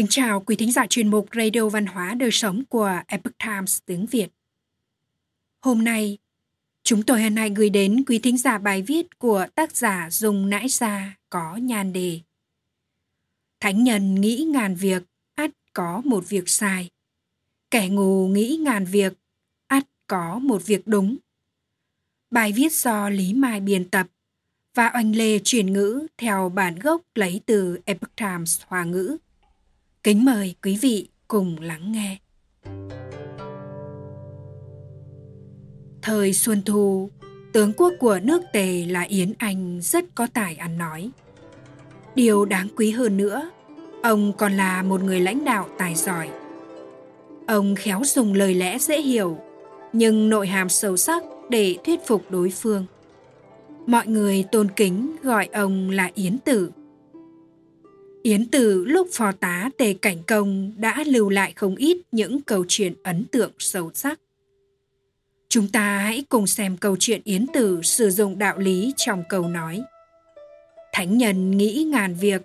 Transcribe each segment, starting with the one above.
Kính chào quý thính giả chuyên mục Radio Văn hóa Đời Sống của Epoch Times tiếng Việt. Hôm nay, chúng tôi hân hạnh gửi đến quý thính giả bài viết của tác giả Dùng Nãi Gia có nhan đề Thánh nhân nghĩ ngàn việc, ắt có một việc sai. Kẻ ngu nghĩ ngàn việc, ắt có một việc đúng. Bài viết do Lý Mai biên tập và Oanh Lê chuyển ngữ theo bản gốc lấy từ Epoch Times Hoa ngữ. Kính mời quý vị cùng lắng nghe. Thời Xuân Thu, tướng quốc của nước Tề là Yến Anh rất có tài ăn nói. Điều đáng quý hơn nữa, ông còn là một người lãnh đạo tài giỏi. Ông khéo dùng lời lẽ dễ hiểu, nhưng nội hàm sâu sắc để thuyết phục đối phương. Mọi người tôn kính gọi ông là Yến Tử. Yến Tử lúc phò tá Tề Cảnh Công đã lưu lại không ít những câu chuyện ấn tượng sâu sắc. Chúng ta hãy cùng xem câu chuyện Yến Tử sử dụng đạo lý trong câu nói. Thánh nhân nghĩ ngàn việc,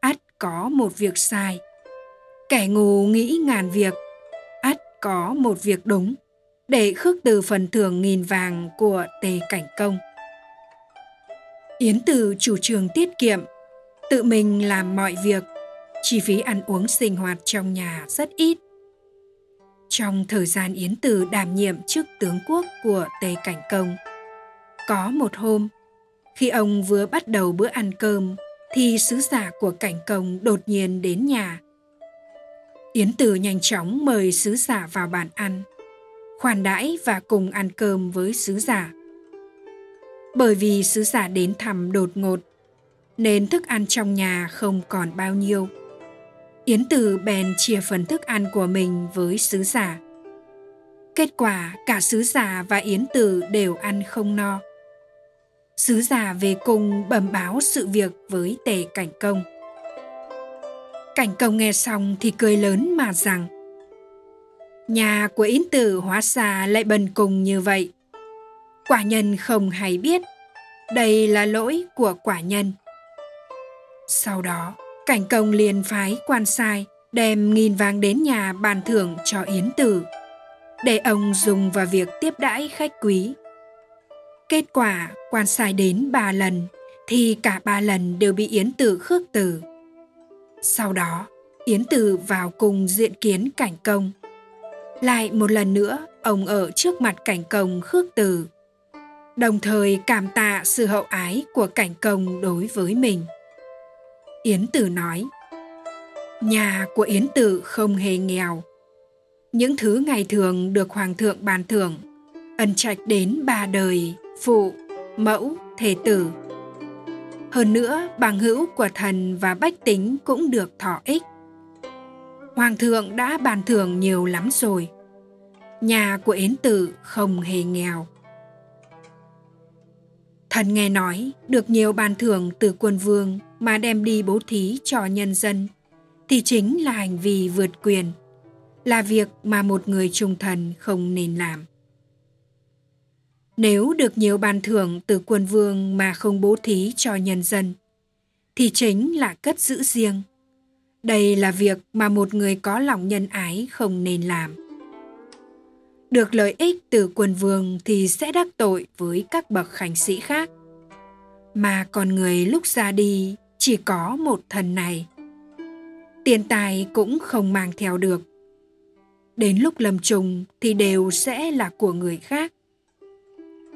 ắt có một việc sai. Kẻ ngu nghĩ ngàn việc, ắt có một việc đúng, để khước từ phần thưởng nghìn vàng của Tề Cảnh Công. Yến Tử chủ trương tiết kiệm, tự mình làm mọi việc, chi phí ăn uống sinh hoạt trong nhà rất ít. Trong thời gian Yến Tử đảm nhiệm chức tướng quốc của tề Cảnh Công, có một hôm, khi ông vừa bắt đầu bữa ăn cơm thì sứ giả của Cảnh Công đột nhiên đến nhà. Yến Tử nhanh chóng mời sứ giả vào bàn ăn, khoản đãi và cùng ăn cơm với sứ giả. Bởi vì sứ giả đến thăm đột ngột, nên thức ăn trong nhà không còn bao nhiêu. Yến Tử bèn chia phần thức ăn của mình với sứ giả. Kết quả cả sứ giả và Yến Tử đều ăn không no. Sứ giả về cùng bẩm báo sự việc với tề cảnh công. Cảnh công nghe xong thì cười lớn mà rằng Nhà của Yến Tử hóa ra lại bần cùng như vậy. Quả nhân không hay biết, đây là lỗi của quả nhân. Sau đó, cảnh công liền phái quan sai đem nghìn vàng đến nhà bàn thưởng cho Yến Tử, để ông dùng vào việc tiếp đãi khách quý. Kết quả, quan sai đến ba lần, thì cả ba lần đều bị Yến Tử khước từ. Sau đó, Yến Tử vào cùng diện kiến cảnh công. Lại một lần nữa, ông ở trước mặt cảnh công khước từ, đồng thời cảm tạ sự hậu ái của cảnh công đối với mình. Yến Tử nói, nhà của Yến Tử không hề nghèo. Những thứ ngày thường được Hoàng thượng bàn thưởng, ân trạch đến ba đời, phụ, mẫu, thể tử. Hơn nữa, bằng hữu của thần và bách tính cũng được thọ ích. Hoàng thượng đã bàn thưởng nhiều lắm rồi. Nhà của Yến Tử không hề nghèo. Thần nghe nói được nhiều bàn thưởng từ quân vương mà đem đi bố thí cho nhân dân thì chính là hành vi vượt quyền, là việc mà một người trung thần không nên làm. Nếu được nhiều bàn thưởng từ quân vương mà không bố thí cho nhân dân thì chính là cất giữ riêng. Đây là việc mà một người có lòng nhân ái không nên làm. Được lợi ích từ quân vương thì sẽ đắc tội với các bậc khánh sĩ khác. Mà con người lúc ra đi chỉ có một thần này. Tiền tài cũng không mang theo được. Đến lúc lầm trùng thì đều sẽ là của người khác.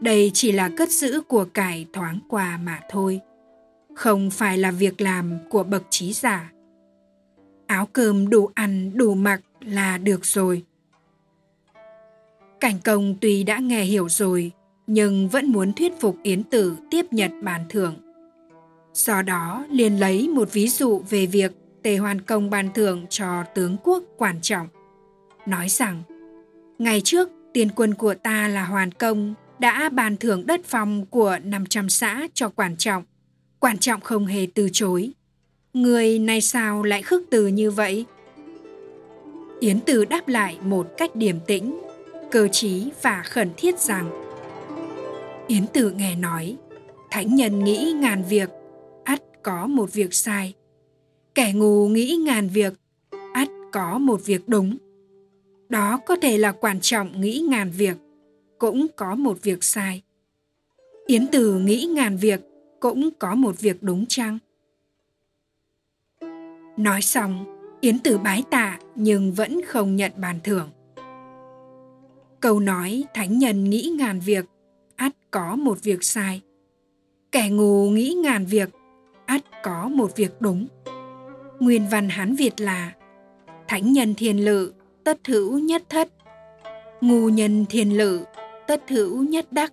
Đây chỉ là cất giữ của cải thoáng qua mà thôi. Không phải là việc làm của bậc trí giả. Áo cơm đủ ăn, đủ mặc là được rồi cảnh công tuy đã nghe hiểu rồi nhưng vẫn muốn thuyết phục yến tử tiếp nhận bàn thưởng Do đó liền lấy một ví dụ về việc Tề Hoàn Công ban thưởng cho tướng quốc quan trọng. Nói rằng, ngày trước tiền quân của ta là Hoàn Công đã ban thưởng đất phòng của 500 xã cho quan trọng. Quan trọng không hề từ chối. Người này sao lại khước từ như vậy? Yến Tử đáp lại một cách điềm tĩnh, cơ trí và khẩn thiết rằng Yến Tử nghe nói, thánh nhân nghĩ ngàn việc có một việc sai kẻ ngu nghĩ ngàn việc có một việc đúng. Đó có thể là quan trọng nghĩ ngàn việc, cũng có một việc sai. Yến Tử nghĩ ngàn việc, cũng có một việc đúng chăng? Nói xong, Yến Tử bái tạ nhưng vẫn không nhận bàn thưởng. Câu nói thánh nhân nghĩ ngàn việc, ắt có một việc sai. Kẻ ngu nghĩ ngàn việc, ắt có một việc đúng. Nguyên văn Hán Việt là Thánh nhân thiền lự, tất hữu nhất thất. Ngu nhân thiền lự, tất hữu nhất đắc.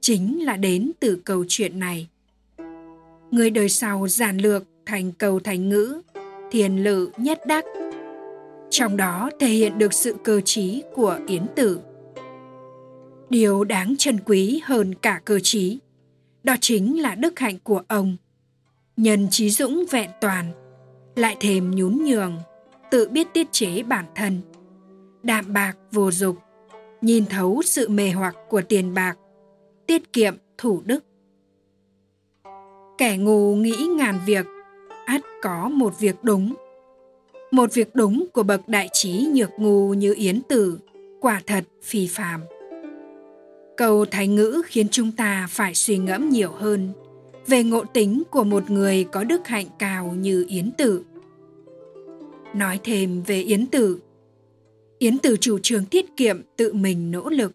Chính là đến từ câu chuyện này. Người đời sau giản lược thành câu thành ngữ thiền lự nhất đắc trong đó thể hiện được sự cơ trí của yến tử. Điều đáng trân quý hơn cả cơ trí, đó chính là đức hạnh của ông. Nhân trí dũng vẹn toàn, lại thêm nhún nhường, tự biết tiết chế bản thân. Đạm bạc vô dục, nhìn thấu sự mê hoặc của tiền bạc, tiết kiệm thủ đức. Kẻ ngu nghĩ ngàn việc, ắt có một việc đúng một việc đúng của bậc đại trí nhược ngu như yến tử, quả thật phi phàm. Câu thái ngữ khiến chúng ta phải suy ngẫm nhiều hơn về ngộ tính của một người có đức hạnh cao như yến tử. Nói thêm về yến tử yến tử chủ trương tiết kiệm tự mình nỗ lực,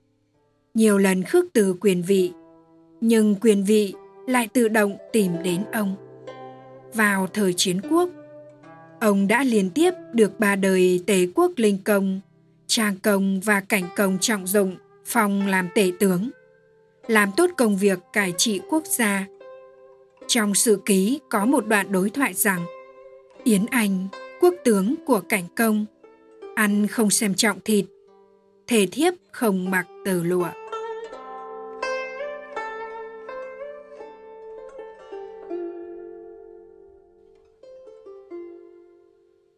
nhiều lần khước từ quyền vị, nhưng quyền vị lại tự động tìm đến ông. Vào thời chiến quốc ông đã liên tiếp được ba đời tể quốc linh công, trang công và cảnh công trọng dụng, phong làm tể tướng, làm tốt công việc cải trị quốc gia. Trong sự ký có một đoạn đối thoại rằng, yến anh, quốc tướng của cảnh công, ăn không xem trọng thịt thể thiếp không mặc tờ lụa.